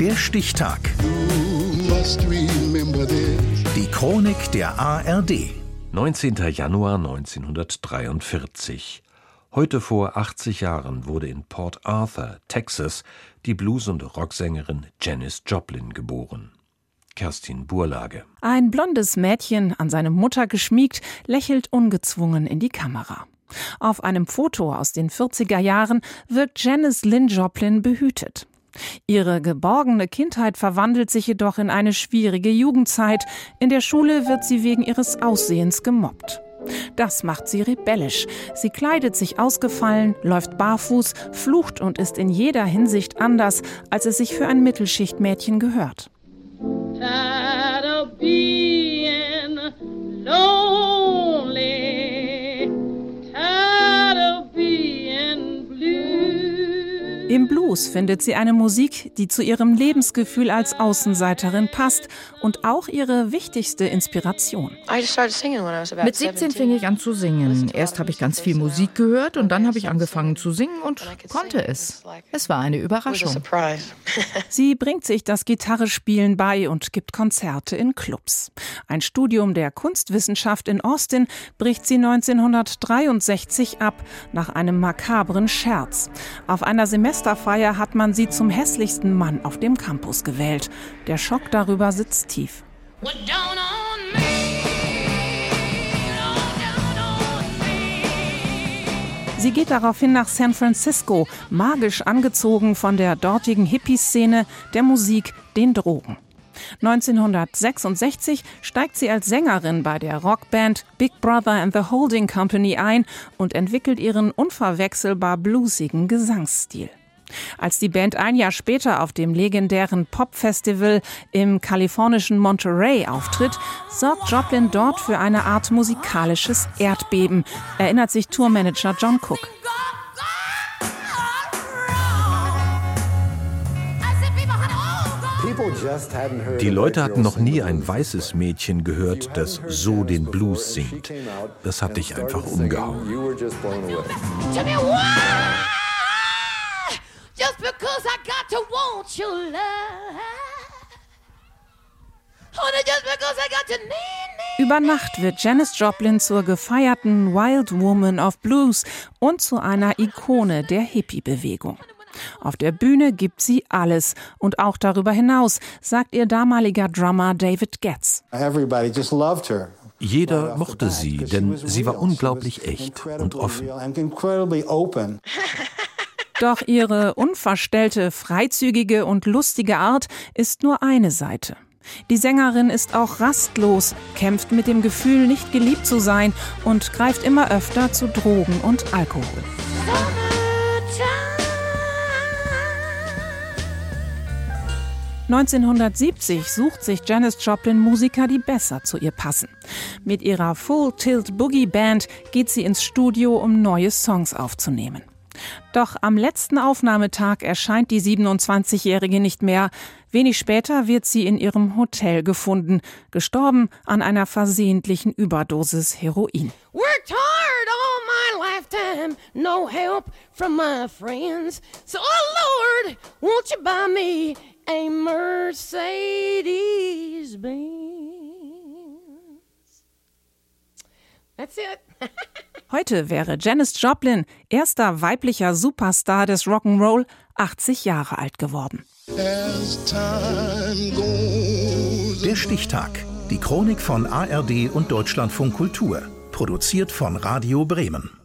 Der Stichtag. Die Chronik der ARD. 19. Januar 1943. Heute vor 80 Jahren wurde in Port Arthur, Texas, die Blues- und Rocksängerin Janis Joplin geboren. Kerstin Burlage. Ein blondes Mädchen, an seine Mutter geschmiegt, lächelt ungezwungen in die Kamera. Auf einem Foto aus den 40er Jahren wirkt Janis Lynn Joplin behütet. Ihre geborgene Kindheit verwandelt sich jedoch in eine schwierige Jugendzeit. In der Schule wird sie wegen ihres Aussehens gemobbt. Das macht sie rebellisch. Sie kleidet sich ausgefallen, läuft barfuß, flucht und ist in jeder Hinsicht anders, als es sich für ein Mittelschichtmädchen gehört. Tired of Im Blues findet sie eine Musik, die zu ihrem Lebensgefühl als Außenseiterin passt und auch ihre wichtigste Inspiration. Mit 17 fing ich an zu singen. Erst habe ich ganz viel Musik gehört und dann habe ich angefangen zu singen und konnte es. Es war eine Überraschung. Sie bringt sich das Gitarrespielen bei und gibt Konzerte in Clubs. Ein Studium der Kunstwissenschaft in Austin bricht sie 1963 ab, nach einem makabren Scherz. Auf einer Semester Silvesterfeier hat man sie zum hässlichsten Mann auf dem Campus gewählt. Der Schock darüber sitzt tief. Sie geht daraufhin nach San Francisco, magisch angezogen von der dortigen Hippie-Szene, der Musik, den Drogen. 1966 steigt sie als Sängerin bei der Rockband Big Brother and the Holding Company ein und entwickelt ihren unverwechselbar bluesigen Gesangsstil. Als die Band ein Jahr später auf dem legendären Pop-Festival im kalifornischen Monterey auftritt, sorgt Joplin dort für eine Art musikalisches Erdbeben, erinnert sich Tourmanager John Cook. Die Leute hatten noch nie ein weißes Mädchen gehört, das so den Blues singt. Das hat dich einfach umgehauen. Just because I got to want your love. Über Nacht wird Janis Joplin zur gefeierten Wild Woman of Blues und zu einer Ikone der Hippie-Bewegung. Auf der Bühne gibt sie alles und auch darüber hinaus, sagt ihr damaliger Drummer David Getz. Jeder mochte sie, denn sie war unglaublich echt und offen. Doch ihre unverstellte, freizügige und lustige Art ist nur eine Seite. Die Sängerin ist auch rastlos, kämpft mit dem Gefühl, nicht geliebt zu sein und greift immer öfter zu Drogen und Alkohol. 1970 sucht sich Janis Joplin Musiker, die besser zu ihr passen. Mit ihrer Full Tilt Boogie Band geht sie ins Studio, um neue Songs aufzunehmen. Doch am letzten Aufnahmetag erscheint die 27-Jährige nicht mehr. Wenig später wird sie in ihrem Hotel gefunden, gestorben an einer versehentlichen Überdosis Heroin. Worked hard all my lifetime, no help from my friends. So, oh Lord, won't you buy me a Mercedes Benz? That's it. Heute wäre Janis Joplin, erster weiblicher Superstar des Rock'n'Roll, 80 Jahre alt geworden. Der Stichtag. Die Chronik von ARD und Deutschlandfunk Kultur. Produziert von Radio Bremen.